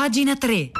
Pagina 3.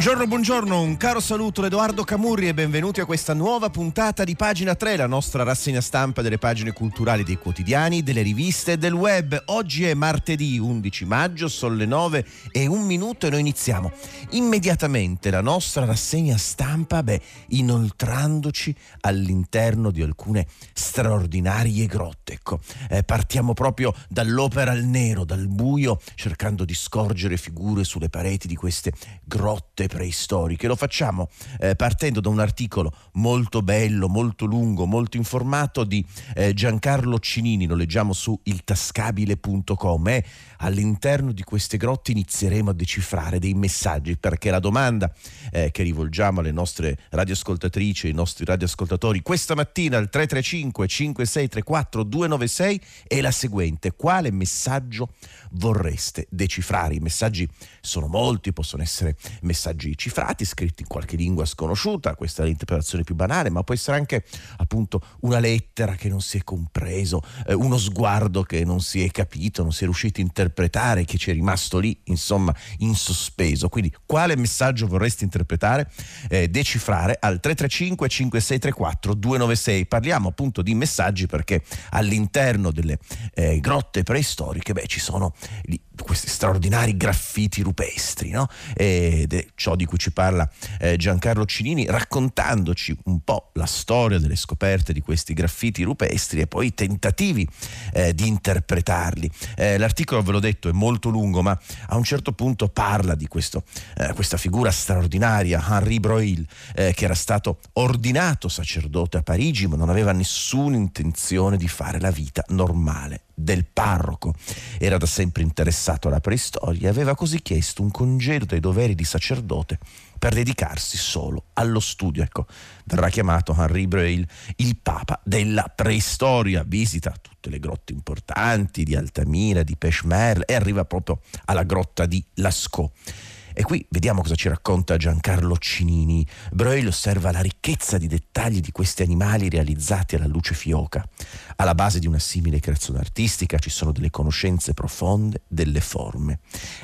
Buongiorno, buongiorno, un caro saluto da Edoardo Camurri e benvenuti a questa nuova puntata di Pagina 3, la nostra rassegna stampa delle pagine culturali dei quotidiani, delle riviste e del web. Oggi è martedì 11 maggio, sono le 9 e un minuto e noi iniziamo immediatamente la nostra rassegna stampa, beh, inoltrandoci all'interno di alcune straordinarie grotte. Ecco, eh, partiamo proprio dall'opera al nero, dal buio, cercando di scorgere figure sulle pareti di queste grotte preistoriche. Lo facciamo eh, partendo da un articolo molto bello, molto lungo, molto informato di eh, Giancarlo Cinini, lo leggiamo su iltascabile.com e all'interno di queste grotte inizieremo a decifrare dei messaggi perché la domanda eh, che rivolgiamo alle nostre radioascoltatrici, ai nostri radioascoltatori questa mattina al 335 5634 296 è la seguente: quale messaggio vorreste decifrare? I messaggi sono molti, possono essere messaggi cifrati, scritti in qualche lingua sconosciuta, questa è l'interpretazione più banale, ma può essere anche appunto una lettera che non si è compreso, eh, uno sguardo che non si è capito, non si è riusciti a interpretare, che ci è rimasto lì, insomma, in sospeso. Quindi quale messaggio vorresti interpretare, eh, decifrare al 335 5634 296? Parliamo appunto di messaggi perché all'interno delle eh, grotte preistoriche beh, ci sono lì, questi straordinari graffiti rupestri, no? ed è ciò di cui ci parla eh, Giancarlo Cinini, raccontandoci un po' la storia delle scoperte di questi graffiti rupestri e poi i tentativi eh, di interpretarli. Eh, l'articolo, ve l'ho detto, è molto lungo, ma a un certo punto parla di questo, eh, questa figura straordinaria, Henri Broil, eh, che era stato ordinato sacerdote a Parigi, ma non aveva nessuna intenzione di fare la vita normale del parroco. Era da sempre interessato alla preistoria e aveva così chiesto un congedo dai doveri di sacerdote per dedicarsi solo allo studio. Ecco, verrà chiamato Henri Breil il papa della preistoria, visita tutte le grotte importanti di Altamira, di Peshmerl e arriva proprio alla grotta di Lascaux. E qui vediamo cosa ci racconta Giancarlo Cinini. Breuil osserva la ricchezza di dettagli di questi animali realizzati alla luce fioca. Alla base di una simile creazione artistica ci sono delle conoscenze profonde delle forme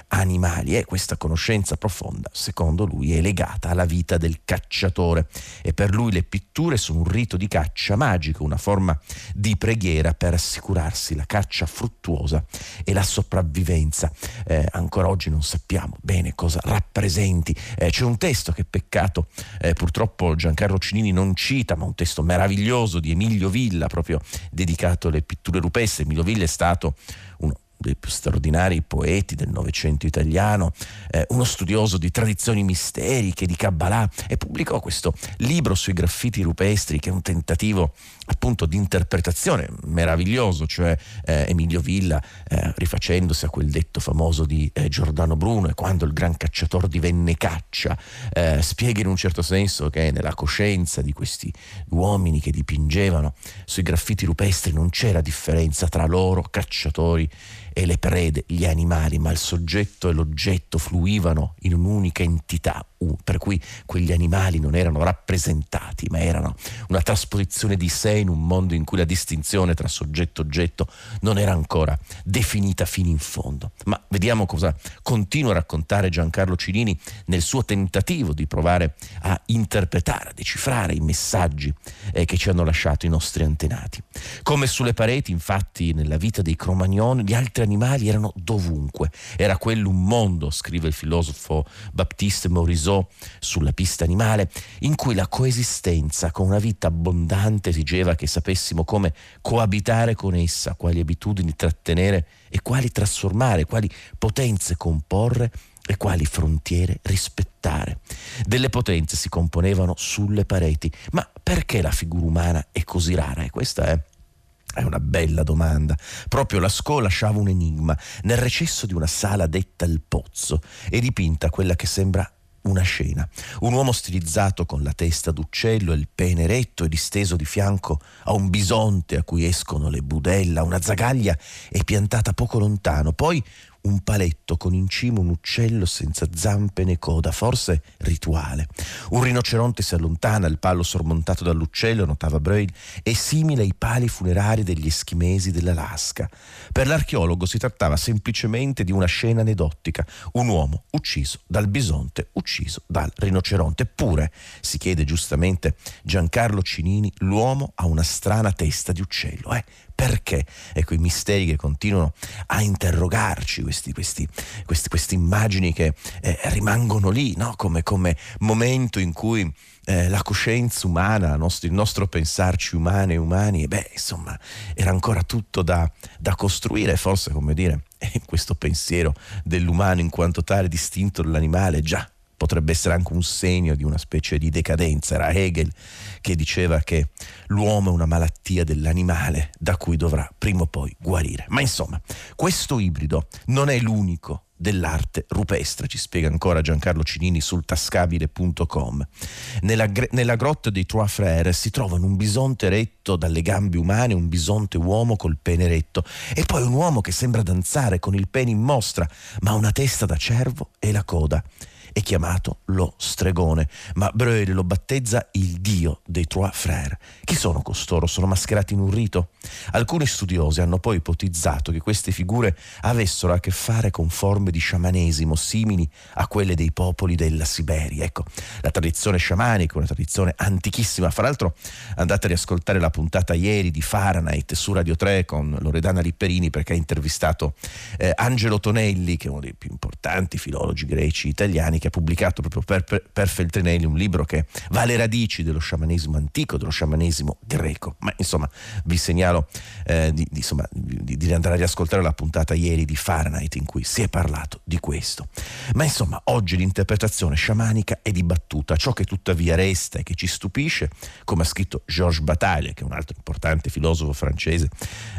animali e questa conoscenza profonda, secondo lui, è legata alla vita del cacciatore e per lui le pitture sono un rito di caccia magico, una forma di preghiera per assicurarsi la caccia fruttuosa e la sopravvivenza. Eh, ancora oggi non sappiamo bene cosa rappresenti. Eh, c'è un testo che peccato eh, purtroppo Giancarlo Cinini non cita, ma un testo meraviglioso di Emilio Villa, proprio dedicato alle pitture rupestri. Emilio Villa è stato uno dei più straordinari poeti del Novecento italiano, eh, uno studioso di tradizioni misteriche, di Kabbalah, e pubblicò questo libro sui graffiti rupestri che è un tentativo appunto di interpretazione meraviglioso, cioè eh, Emilio Villa eh, rifacendosi a quel detto famoso di eh, Giordano Bruno e quando il gran cacciatore divenne caccia, eh, spiega in un certo senso che nella coscienza di questi uomini che dipingevano sui graffiti rupestri non c'era differenza tra loro, cacciatori, e le prede, gli animali, ma il soggetto e l'oggetto fluivano in un'unica entità, per cui quegli animali non erano rappresentati, ma erano una trasposizione di sé in un mondo in cui la distinzione tra soggetto e oggetto non era ancora definita fino in fondo. Ma vediamo cosa continua a raccontare Giancarlo Cilini nel suo tentativo di provare a interpretare, a decifrare i messaggi eh, che ci hanno lasciato i nostri antenati. Come sulle pareti, infatti, nella vita dei Cromagnoni, gli altri animali erano dovunque. Era quello un mondo, scrive il filosofo Baptiste Morisot sulla pista animale, in cui la coesistenza con una vita abbondante esigeva che sapessimo come coabitare con essa, quali abitudini trattenere e quali trasformare, quali potenze comporre e quali frontiere rispettare. Delle potenze si componevano sulle pareti, ma perché la figura umana è così rara? E questa è è una bella domanda. Proprio Lascaux lasciava un enigma. Nel recesso di una sala detta il pozzo è dipinta quella che sembra una scena. Un uomo stilizzato con la testa d'uccello e il pene eretto e disteso di fianco a un bisonte a cui escono le budella, una zagaglia è piantata poco lontano, poi un paletto con in cima un uccello senza zampe né coda, forse rituale. Un rinoceronte si allontana, il palo sormontato dall'uccello, notava Breuil, è simile ai pali funerari degli eschimesi dell'Alaska. Per l'archeologo si trattava semplicemente di una scena aneddotica, un uomo ucciso dal bisonte, ucciso dal rinoceronte. Eppure, si chiede giustamente Giancarlo Cinini, l'uomo ha una strana testa di uccello. Eh? Perché? Ecco i misteri che continuano a interrogarci, questi, questi, questi, queste immagini che eh, rimangono lì, no? come, come, momento in cui eh, la coscienza umana, nostro, il nostro pensarci umane e umani, beh, insomma, era ancora tutto da, da costruire, forse, come dire, questo pensiero dell'umano in quanto tale distinto dall'animale, già potrebbe essere anche un segno di una specie di decadenza. Era Hegel che diceva che l'uomo è una malattia dell'animale da cui dovrà prima o poi guarire. Ma insomma, questo ibrido non è l'unico dell'arte rupestre, ci spiega ancora Giancarlo Cinini sul tascabile.com. Nella, nella grotta dei Trois Frères si trovano un bisonte retto dalle gambe umane, un bisonte uomo col pene retto e poi un uomo che sembra danzare con il pene in mostra, ma ha una testa da cervo e la coda è chiamato lo stregone, ma Breuil lo battezza il dio dei Trois Frères. Chi sono costoro? Sono mascherati in un rito? Alcuni studiosi hanno poi ipotizzato che queste figure avessero a che fare con forme di sciamanesimo simili a quelle dei popoli della Siberia. Ecco, la tradizione sciamanica una tradizione antichissima. Fra l'altro andate a riascoltare la puntata ieri di Fahrenheit su Radio 3 con Loredana Lipperini perché ha intervistato eh, Angelo Tonelli, che è uno dei più importanti filologi greci italiani, che ha pubblicato proprio per, per, per Feltrinelli un libro che va alle radici dello sciamanesimo antico, dello sciamanesimo greco. Ma insomma, vi segnalo eh, di, di, insomma, di, di, andare a riascoltare la puntata ieri di Fahrenheit in cui si è parlato di questo. Ma insomma, oggi l'interpretazione sciamanica è dibattuta. Ciò che tuttavia resta e che ci stupisce, come ha scritto Georges Bataille, che è un altro importante filosofo francese,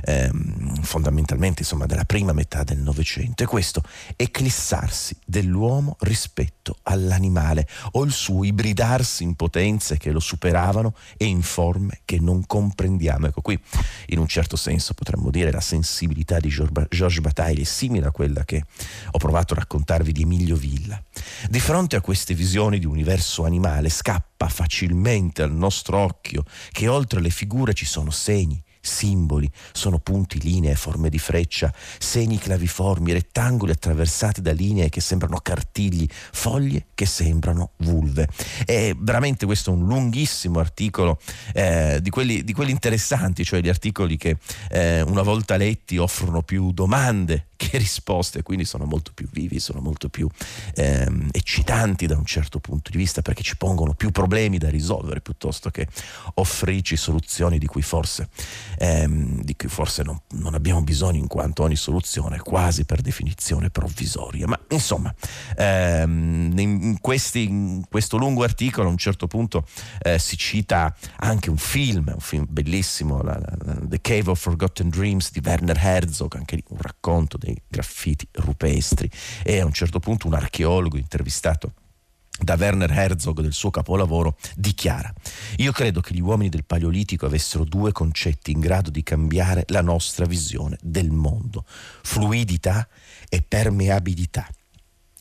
ehm, fondamentalmente insomma della prima metà del Novecento, è questo eclissarsi dell'uomo rispetto rispetto all'animale o il suo ibridarsi in potenze che lo superavano e in forme che non comprendiamo. Ecco qui in un certo senso potremmo dire la sensibilità di Georges Bataille è simile a quella che ho provato a raccontarvi di Emilio Villa. Di fronte a queste visioni di universo animale scappa facilmente al nostro occhio che oltre le figure ci sono segni, simboli, sono punti, linee, forme di freccia, segni claviformi, rettangoli attraversati da linee che sembrano cartigli, foglie che sembrano vulve. E veramente questo è un lunghissimo articolo eh, di, quelli, di, quelli, interessanti, cioè gli articoli che eh, una volta letti offrono più domande che risposte, quindi sono molto più vivi, sono molto più ehm, eccitanti da un certo punto di vista perché ci pongono più problemi da risolvere piuttosto che offrirci soluzioni di cui forse, ehm, di cui forse non, non, abbiamo bisogno in quanto ogni soluzione è quasi per definizione provvisoria. Ma insomma, ehm, in, questi, in, questo lungo articolo a un certo punto eh, si cita anche un film, un film bellissimo, la, la, The Cave of Forgotten Dreams di Werner Herzog, anche lì un racconto graffiti rupestri e a un certo punto un archeologo intervistato da Werner Herzog del suo capolavoro, dichiara Io credo che gli uomini del Paleolitico avessero due concetti in grado di cambiare la nostra visione del mondo, fluidità e permeabilità.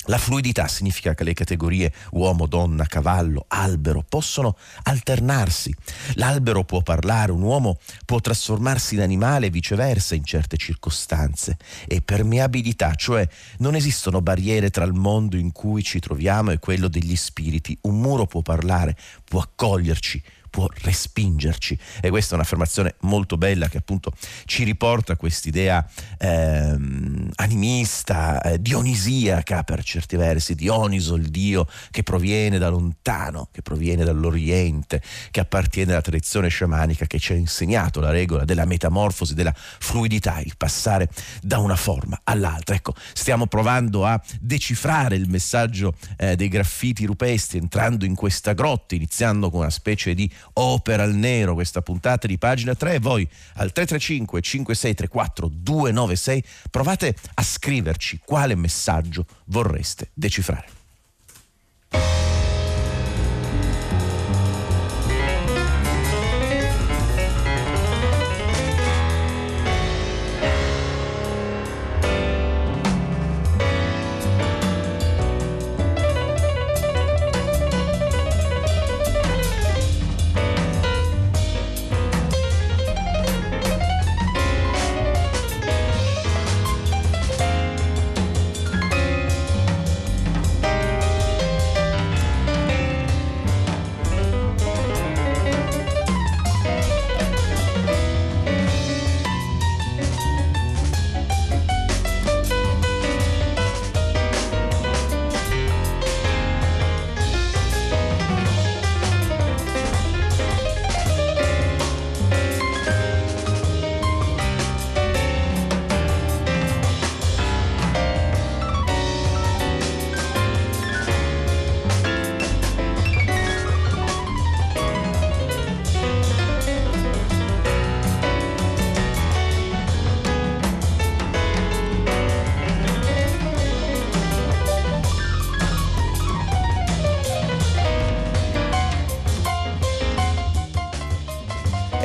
La fluidità significa che le categorie uomo, donna, cavallo, albero possono alternarsi. L'albero può parlare, un uomo può trasformarsi in animale e viceversa in certe circostanze. E permeabilità, cioè non esistono barriere tra il mondo in cui ci troviamo e quello degli spiriti. Un muro può parlare, può accoglierci, può respingerci. E questa è un'affermazione molto bella che appunto ci riporta a quest'idea ehm, animista, eh, dionisiaca per certi versi, Dioniso, il dio che proviene da lontano, che proviene dall'Oriente, che appartiene alla tradizione sciamanica che ci ha insegnato la regola della metamorfosi, della fluidità, il passare da una forma all'altra. Ecco, stiamo provando a decifrare il messaggio eh, dei graffiti rupestri entrando in questa grotta, iniziando con una specie di Opera al Nero, questa puntata di pagina 3 e voi al 335 5634 296 provate a scriverci quale messaggio vorreste decifrare.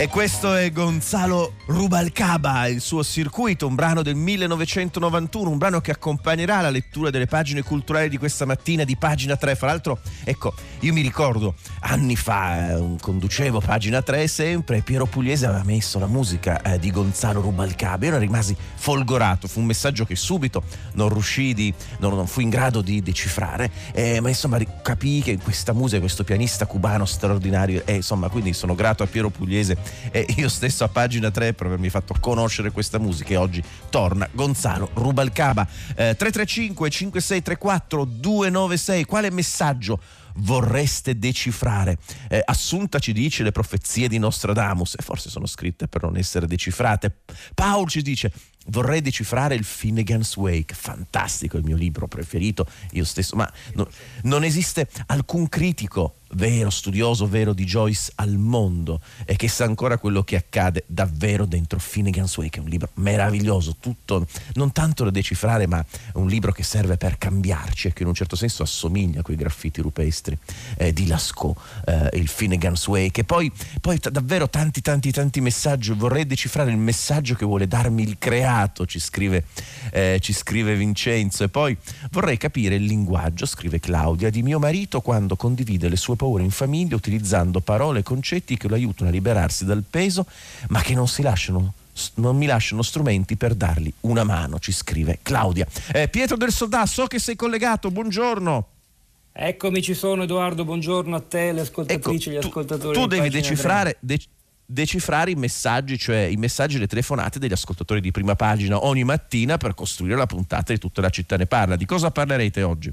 E questo è Gonzalo Rubalcaba, il suo circuito, un brano del 1991, un brano che accompagnerà la lettura delle pagine culturali di questa mattina di pagina 3. Fra l'altro, ecco, io mi ricordo anni fa, eh, conducevo pagina 3 sempre e Piero Pugliese aveva messo la musica eh, di Gonzalo Rubalcaba. Io rimasi folgorato, fu un messaggio che subito non riuscì di, non, non fui in grado di decifrare, eh, ma insomma capii che questa musica, questo pianista cubano straordinario, e insomma, quindi sono grato a Piero Pugliese e io stesso a pagina 3 per avermi fatto conoscere questa musica e oggi torna Gonzalo Rubalcaba eh, 335 5634 296 quale messaggio vorreste decifrare. Eh, Assunta ci dice le profezie di Nostradamus, e forse sono scritte per non essere decifrate. Paul ci dice vorrei decifrare il Finnegan's Wake, fantastico, il mio libro preferito, io stesso, ma no, non esiste alcun critico vero, studioso vero di Joyce al mondo e che sa ancora quello che accade davvero dentro Finnegan's Wake, è un libro meraviglioso, tutto, non tanto da decifrare, ma un libro che serve per cambiarci e che in un certo senso assomiglia a quei graffiti rupestri eh, di Lascaux, eh, il Finnegan's Wake. E poi, poi t- davvero tanti, tanti, tanti messaggi, vorrei decifrare il messaggio che vuole darmi il creato, ci scrive, eh, ci scrive Vincenzo, e poi vorrei capire il linguaggio, scrive Claudia, di mio marito quando condivide le sue paura in famiglia utilizzando parole e concetti che lo aiutano a liberarsi dal peso, ma che non si lasciano non mi lasciano strumenti per dargli una mano, ci scrive Claudia. Eh, Pietro del Soldà, so che sei collegato, buongiorno. Eccomi, ci sono Edoardo, buongiorno a te, le ascoltatrici ecco, gli ascoltatori. Tu, tu devi decifrare, de- decifrare i messaggi, cioè i messaggi e le telefonate degli ascoltatori di prima pagina ogni mattina per costruire la puntata di tutta la città ne parla. Di cosa parlerete oggi?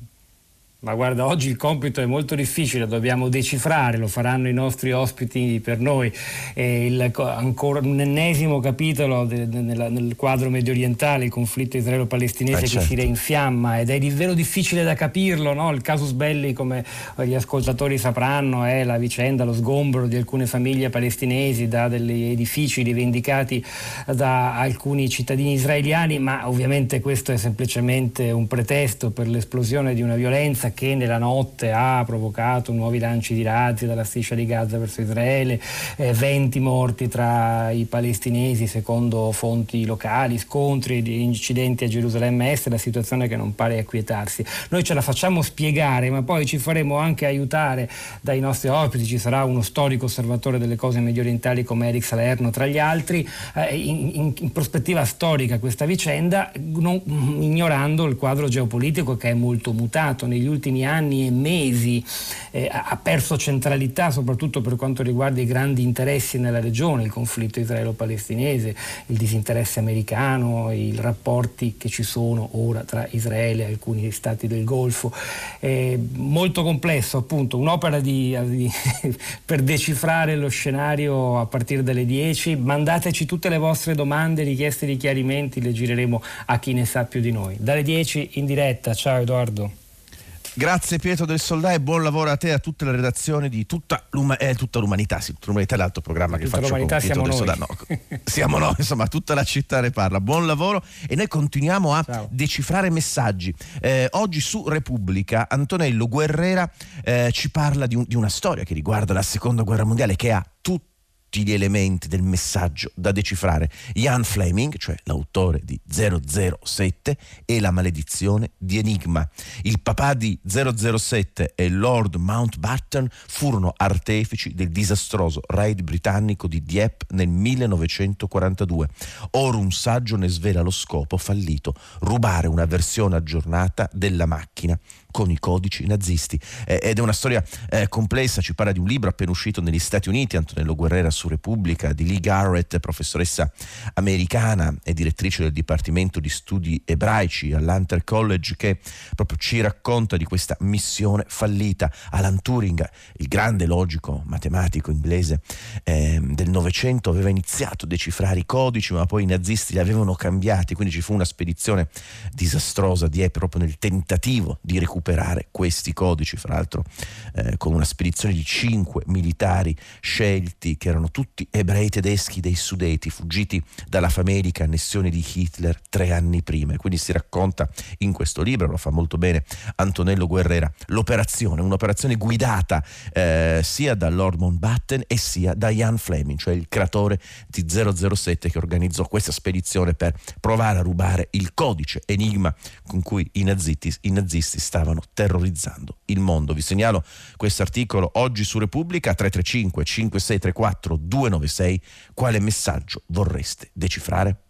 Ma guarda, oggi il compito è molto difficile, dobbiamo decifrare, lo faranno i nostri ospiti per noi. Il, ancora un ennesimo capitolo de, de, nella, nel quadro medio orientale, il conflitto israelo-palestinese eh, che certo. si reinfiamma ed è davvero difficile da capirlo. No? Il casus belli, come gli ascoltatori sapranno, è la vicenda, lo sgombro di alcune famiglie palestinesi da degli edifici rivendicati da alcuni cittadini israeliani, ma ovviamente questo è semplicemente un pretesto per l'esplosione di una violenza violenza che nella notte ha provocato nuovi lanci di razzi dalla striscia di Gaza verso Israele, eh, 20 morti tra i palestinesi secondo fonti locali, scontri, incidenti a Gerusalemme Est, la situazione che non pare acquietarsi. Noi ce la facciamo spiegare, ma poi ci faremo anche aiutare dai nostri ospiti, ci sarà uno storico osservatore delle cose medio orientali come Eric Salerno tra gli altri, eh, in, in, in, prospettiva storica questa vicenda, non, ignorando il quadro geopolitico che è molto mutato. Negli ultimi ultimi anni e mesi eh, ha perso centralità soprattutto per quanto riguarda i grandi interessi nella regione, il conflitto israelo-palestinese, il disinteresse americano, i rapporti che ci sono ora tra Israele e alcuni stati del Golfo. È molto complesso appunto, un'opera di, di, per decifrare lo scenario a partire dalle 10. Mandateci tutte le vostre domande, richieste di chiarimenti, le gireremo a chi ne sa più di noi. Dalle 10 in diretta, ciao Edoardo. Grazie Pietro del Soldà e buon lavoro a te e a tutte le redazioni di tutta, l'uma- eh, tutta l'umanità, sì, tutta l'umanità è l'altro programma che tutta faccio con Pietro siamo del. Soldà. No, siamo noi, insomma, tutta la città ne parla. Buon lavoro e noi continuiamo a Ciao. decifrare messaggi. Eh, oggi su Repubblica Antonello Guerrera eh, ci parla di, un, di una storia che riguarda la seconda guerra mondiale che ha tutto tutti gli elementi del messaggio da decifrare. Ian Fleming, cioè l'autore di 007 e la maledizione di Enigma. Il papà di 007 e Lord Mountbatten furono artefici del disastroso raid britannico di Dieppe nel 1942. Ora un saggio ne svela lo scopo fallito, rubare una versione aggiornata della macchina con i codici nazisti. Eh, ed è una storia eh, complessa, ci parla di un libro appena uscito negli Stati Uniti, Antonello Guerrera su Repubblica, di Lee Garrett, professoressa americana e direttrice del Dipartimento di Studi Ebraici all'Hunter College, che proprio ci racconta di questa missione fallita. Alan Turing, il grande logico matematico inglese eh, del Novecento, aveva iniziato a decifrare i codici, ma poi i nazisti li avevano cambiati, quindi ci fu una spedizione disastrosa di E proprio nel tentativo di recuperare recuperare questi codici, fra l'altro eh, con una spedizione di cinque militari scelti che erano tutti ebrei tedeschi dei Sudeti, fuggiti dalla famelica annessione di Hitler tre anni prima. E quindi si racconta in questo libro, lo fa molto bene Antonello Guerrera, l'operazione, un'operazione guidata eh, sia da Lord Mountbatten e sia da Jan Fleming, cioè il creatore di 007 che organizzò questa spedizione per provare a rubare il codice enigma con cui i nazisti, i nazisti stavano terrorizzando il mondo. Vi segnalo questo articolo oggi su Repubblica 335 5634 296. Quale messaggio vorreste decifrare?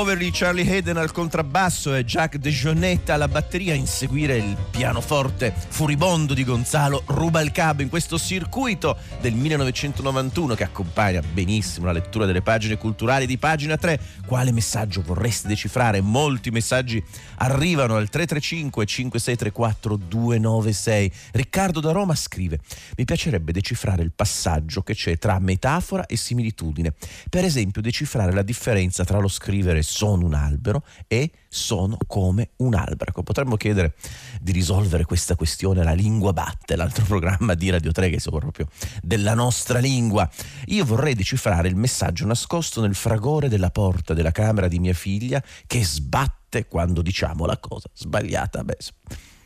Poveri Charlie Hayden al contrabbasso e Jack DeJohnette alla batteria, inseguire il pianoforte furibondo di Gonzalo Rubalcaba in questo circuito del 1991 che accompagna benissimo la lettura delle pagine culturali di pagina 3. Quale messaggio vorreste decifrare? Molti messaggi arrivano al 335 5634 296. Riccardo da Roma scrive: Mi piacerebbe decifrare il passaggio che c'è tra metafora e similitudine. Per esempio, decifrare la differenza tra lo scrivere sono un albero e sono come un albero. Ecco, potremmo chiedere di risolvere questa questione alla Lingua Batte, l'altro programma di Radio 3 che è proprio della nostra lingua. Io vorrei decifrare il messaggio nascosto nel fragore della porta della camera di mia figlia che sbatte quando diciamo la cosa sbagliata. Beh,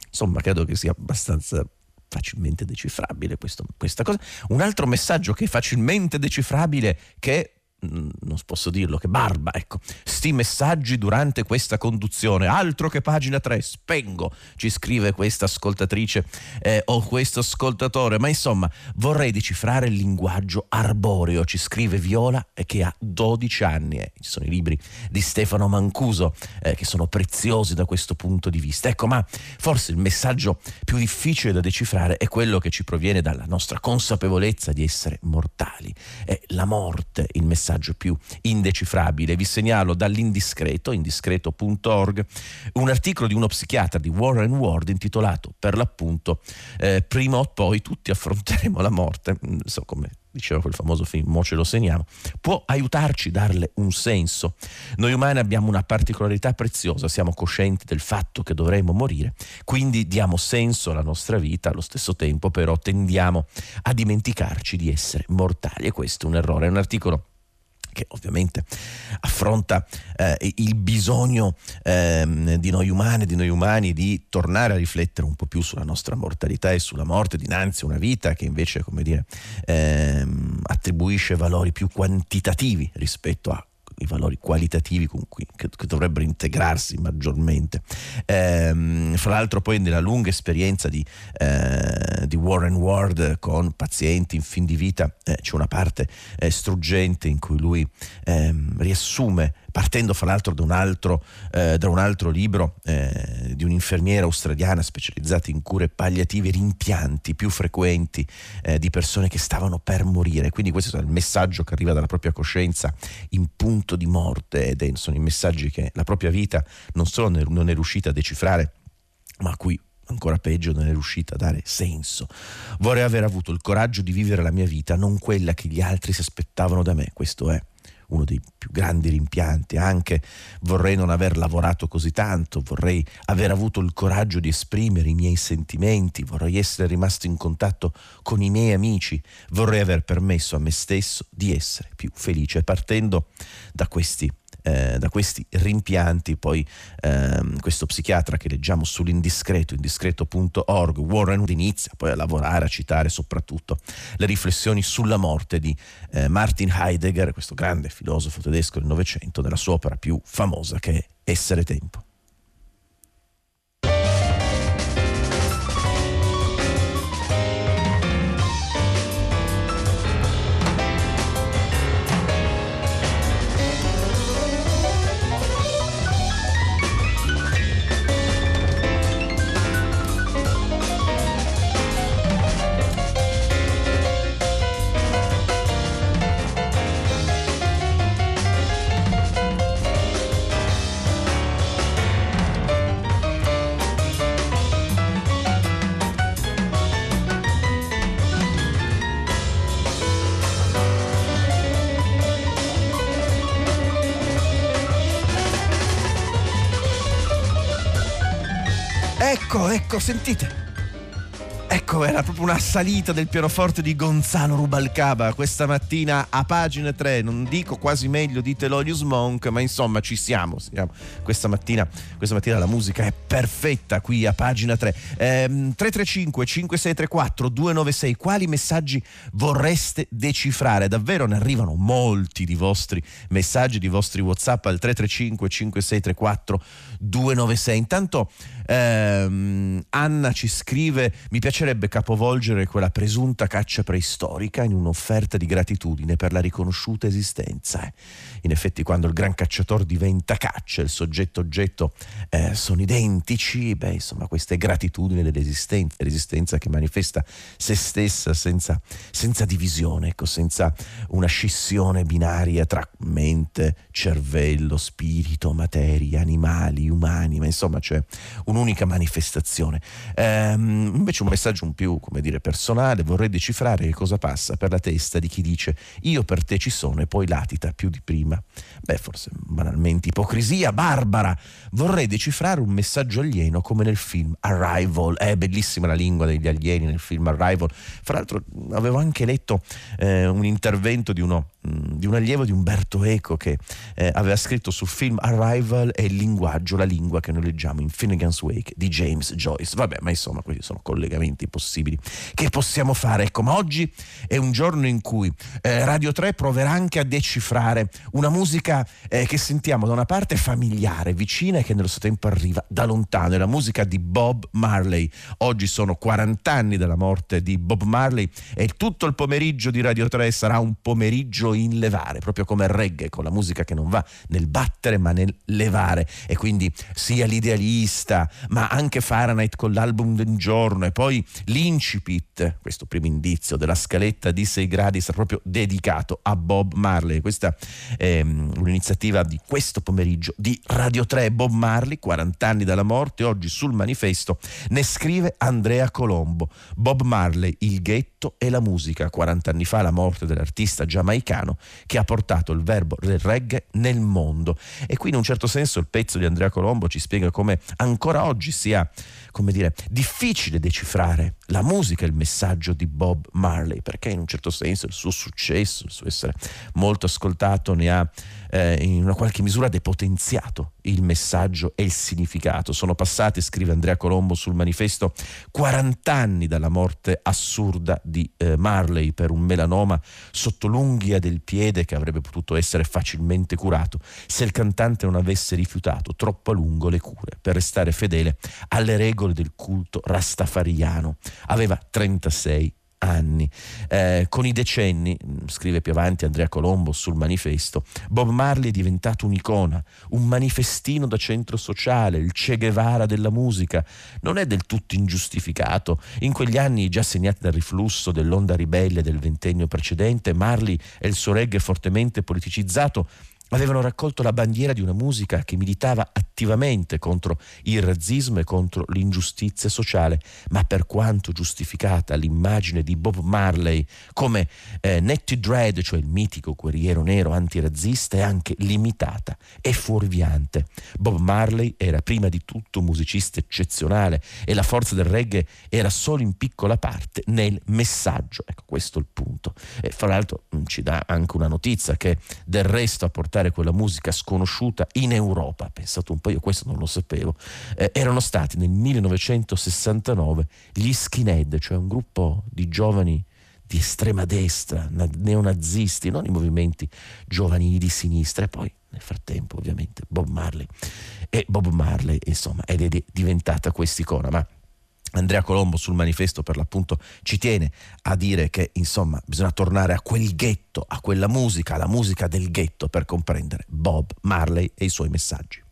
insomma, credo che sia abbastanza facilmente decifrabile questo, questa cosa. Un altro messaggio che è facilmente decifrabile che non posso dirlo, che barba, ecco, sti messaggi durante questa conduzione, altro che pagina 3, spengo, ci scrive questa ascoltatrice eh, o questo ascoltatore, ma insomma vorrei decifrare il linguaggio arboreo, ci scrive Viola eh, che ha 12 anni, eh. ci sono i libri di Stefano Mancuso eh, che sono preziosi da questo punto di vista, ecco, ma forse il messaggio più difficile da decifrare è quello che ci proviene dalla nostra consapevolezza di essere mortali, è la morte, il messaggio messaggio più indecifrabile. Vi segnalo dall'indiscreto, indiscreto.org, un articolo di uno psichiatra di Warren Ward intitolato per l'appunto eh, Prima o poi tutti affronteremo la morte, non mm, so come diceva quel famoso film, mo ce lo segniamo, può aiutarci a darle un senso. Noi umani abbiamo una particolarità preziosa, siamo coscienti del fatto che dovremo morire, quindi diamo senso alla nostra vita, allo stesso tempo però tendiamo a dimenticarci di essere mortali e questo è un errore. È un articolo che ovviamente affronta eh, il bisogno eh, di noi umani, di noi umani di tornare a riflettere un po' più sulla nostra mortalità e sulla morte dinanzi a una vita che invece, come dire, ehm, attribuisce valori più quantitativi rispetto a i valori qualitativi cui, che, che, dovrebbero integrarsi maggiormente. Ehm, fra l'altro poi nella lunga esperienza di, eh, di, Warren Ward con pazienti in fin di vita eh, c'è una parte eh, struggente in cui lui ehm, riassume partendo fra l'altro da un altro, eh, da un altro libro eh, di un'infermiera australiana specializzata in cure palliative, rimpianti più frequenti eh, di persone che stavano per morire. Quindi questo è il messaggio che arriva dalla propria coscienza in punto di morte ed sono i messaggi che la propria vita non solo non è riuscita a decifrare, ma a cui ancora peggio non è riuscita a dare senso. Vorrei aver avuto il coraggio di vivere la mia vita, non quella che gli altri si aspettavano da me, questo è uno dei più grandi rimpianti, anche vorrei non aver lavorato così tanto, vorrei aver avuto il coraggio di esprimere i miei sentimenti, vorrei essere rimasto in contatto con i miei amici, vorrei aver permesso a me stesso di essere più felice, partendo da questi eh, da questi rimpianti, poi ehm, questo psichiatra che leggiamo sull'indiscreto, indiscreto.org, Warren inizia poi a lavorare, a citare soprattutto le riflessioni sulla morte di eh, Martin Heidegger, questo grande filosofo tedesco del Novecento, nella sua opera più famosa che è Essere tempo. Ecco, sentite. Ecco, era proprio una salita del pianoforte di Gonzalo Rubalcaba questa mattina a pagina 3. Non dico quasi meglio di Telonius Monk, ma insomma ci siamo. siamo. Questa, mattina, questa, mattina, la musica è perfetta qui a pagina 3. Ehm, 335 5634 296. Quali messaggi vorreste decifrare? Davvero ne arrivano molti di vostri messaggi, di vostri WhatsApp al 335 5634 296. Intanto ehm, Anna ci scrive: Mi piace piacerebbe capovolgere quella presunta caccia preistorica in un'offerta di gratitudine per la riconosciuta esistenza. In effetti quando il gran cacciatore diventa caccia, il soggetto oggetto eh, sono identici, beh insomma questa è gratitudine dell'esistenza, l'esistenza che manifesta se stessa senza, senza divisione, ecco, senza una scissione binaria tra mente, cervello, spirito, materia, animali, umani, ma insomma c'è un'unica manifestazione. Ehm, invece un messaggio più, come dire, personale, vorrei decifrare che cosa passa per la testa di chi dice io per te ci sono e poi latita più di prima. Beh, forse banalmente ipocrisia, barbara. Vorrei decifrare un messaggio alieno come nel film Arrival. È bellissima la lingua degli alieni nel film Arrival. Fra l'altro avevo anche letto eh, un intervento di uno di un allievo di Umberto Eco che eh, aveva scritto sul film Arrival e il linguaggio, la lingua che noi leggiamo in Finnegan's Wake di James Joyce. Vabbè, ma insomma, questi sono collegamenti possibili che possiamo fare. Ecco, ma oggi è un giorno in cui eh, Radio 3 proverà anche a decifrare una musica eh, che sentiamo da una parte familiare, vicina e che nello stesso tempo arriva da lontano. È la musica di Bob Marley. Oggi sono 40 anni dalla morte di Bob Marley e tutto il pomeriggio di Radio 3 sarà un pomeriggio in levare, proprio come il reggae, con la musica che non va nel battere ma nel levare. E quindi sia l'idealista, ma anche Fahrenheit con l'album del giorno e poi l'incipit, questo primo indizio della scaletta di 6 gradi, sarà proprio dedicato a Bob Marley. Questa è um, un'iniziativa di questo pomeriggio di Radio 3. Bob Marley, 40 anni dalla morte, oggi sul manifesto ne scrive Andrea Colombo. Bob Marley, il ghetto e la musica. 40 anni fa la morte dell'artista giamaicano americano che ha portato il verbo del reggae nel mondo. E qui in un certo senso il pezzo di Andrea Colombo ci spiega come ancora oggi sia, come dire, difficile decifrare la musica il messaggio di Bob Marley, perché in un certo senso il suo successo, il suo essere molto ascoltato ne ha eh, in una qualche misura depotenziato il messaggio e il significato. Sono passati, scrive Andrea Colombo sul manifesto, 40 anni dalla morte assurda di eh, Marley per un melanoma sotto l'unghia del piede che avrebbe potuto essere facilmente curato se il cantante non avesse rifiutato troppo a lungo le cure per restare fedele alle regole del culto rastafariano. Aveva 36 anni. Eh, con i decenni, mm, scrive più avanti Andrea Colombo sul manifesto, Bob Marley è diventato un'icona, un manifestino da centro sociale, il Che Guevara della musica. Non è del tutto ingiustificato. In quegli anni già segnati dal riflusso dell'onda ribelle del ventennio precedente, Marley e il suo reggae fortemente politicizzato avevano raccolto la bandiera di una musica che militava attivamente contro il razzismo e contro l'ingiustizia sociale, ma per quanto giustificata l'immagine di Bob Marley come eh, Nettie Dread, cioè il mitico guerriero nero antirazzista, è anche limitata e fuorviante. Bob Marley era prima di tutto un musicista eccezionale e la forza del reggae era solo in piccola parte nel messaggio. Ecco, questo è il punto. E fra l'altro mm, ci dà anche una notizia che del resto ha portato ascoltare quella musica sconosciuta in Europa, pensate un po', io questo non lo sapevo, eh, erano stati nel 1969 gli skinhead, cioè un gruppo di giovani di estrema destra, neonazisti, non i movimenti giovanili di sinistra, e poi nel frattempo ovviamente Bob Marley. E Bob Marley, insomma, è diventata quest'icona, ma Andrea Colombo sul manifesto per l'appunto ci tiene a dire che insomma bisogna tornare a quel ghetto, a quella musica, alla musica del ghetto per comprendere Bob Marley e i suoi messaggi.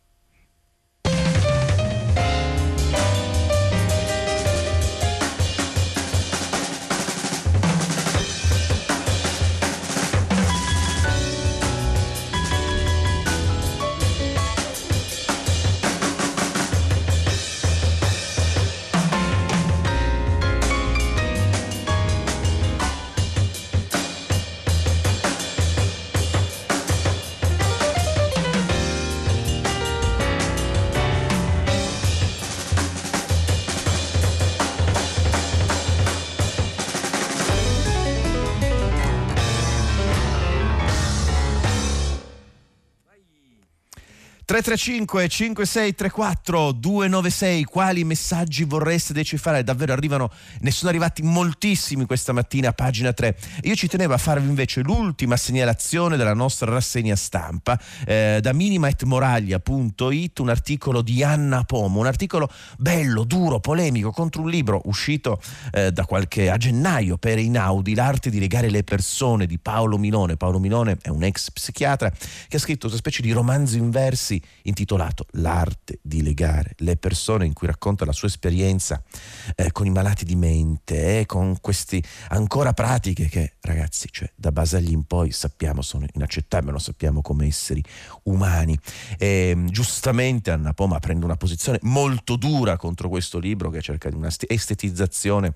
335 5634 296 quali messaggi vorreste decifrare? Davvero arrivano, ne sono arrivati moltissimi questa mattina pagina 3. Io ci tenevo a farvi invece l'ultima segnalazione della nostra rassegna stampa eh, da minimaetmoraglia.it, un articolo di Anna Pomo, un articolo bello, duro, polemico contro un libro uscito eh, da qualche a gennaio per Inaudi, L'arte di legare le persone di Paolo Milone. Paolo Milone è un ex psichiatra che ha scritto una specie di romanzo in versi intitolato L'arte di legare. Le persone in cui racconta la sua esperienza eh, con i malati di mente eh, con queste ancora pratiche che ragazzi, cioè da Basagli in poi sappiamo sono inaccettabili, non sappiamo come esseri umani. E, ehm, giustamente Anna Poma prende una posizione molto dura contro questo libro che cerca di una estetizzazione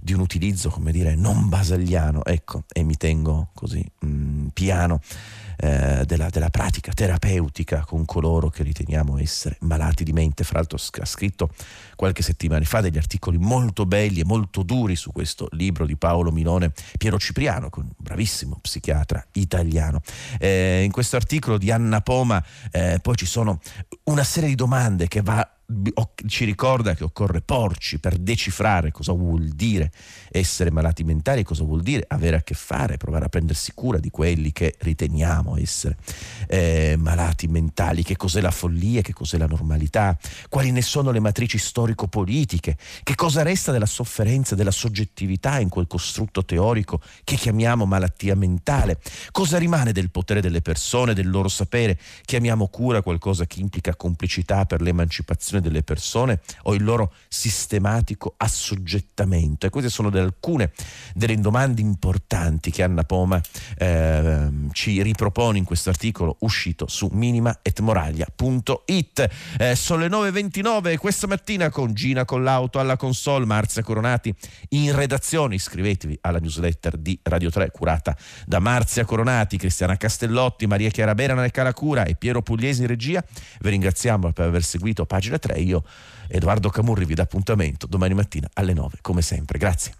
di un utilizzo, come dire, non basagliano, ecco, e mi tengo così mh, mm, piano eh, della, della, pratica terapeutica con coloro che riteniamo essere malati di mente. Fra l'altro ha scritto qualche settimana fa degli articoli molto belli e molto duri su questo libro di Paolo Milone, Piero Cipriano, un bravissimo psichiatra italiano. Eh, in questo articolo di Anna Poma eh, poi ci sono una serie di domande che va ci ricorda che occorre porci per decifrare cosa vuol dire essere malati mentali, cosa vuol dire avere a che fare, provare a prendersi cura di quelli che riteniamo essere eh, malati mentali, che cos'è la follia, che cos'è la normalità, quali ne sono le matrici storico-politiche, che cosa resta della sofferenza, della soggettività in quel costrutto teorico che chiamiamo malattia mentale, cosa rimane del potere delle persone, del loro sapere, chiamiamo cura qualcosa che implica complicità per l'emancipazione delle persone o il loro sistematico assoggettamento. E queste sono alcune delle domande importanti che Anna Poma eh, ci ripropone in questo articolo uscito su minimaetmoraglia.it. Eh, sono le 9.29 questa mattina con Gina con l'auto alla console, Marzia Coronati in redazione. Iscrivetevi alla newsletter di Radio 3 curata da Marzia Coronati, Cristiana Castellotti, Maria Chiara Berana nel Calacura e Piero Pugliesi in regia. Vi ringraziamo per aver seguito pagina 3 io Edoardo Camurri vi dà appuntamento domani mattina alle 9 come sempre. Grazie.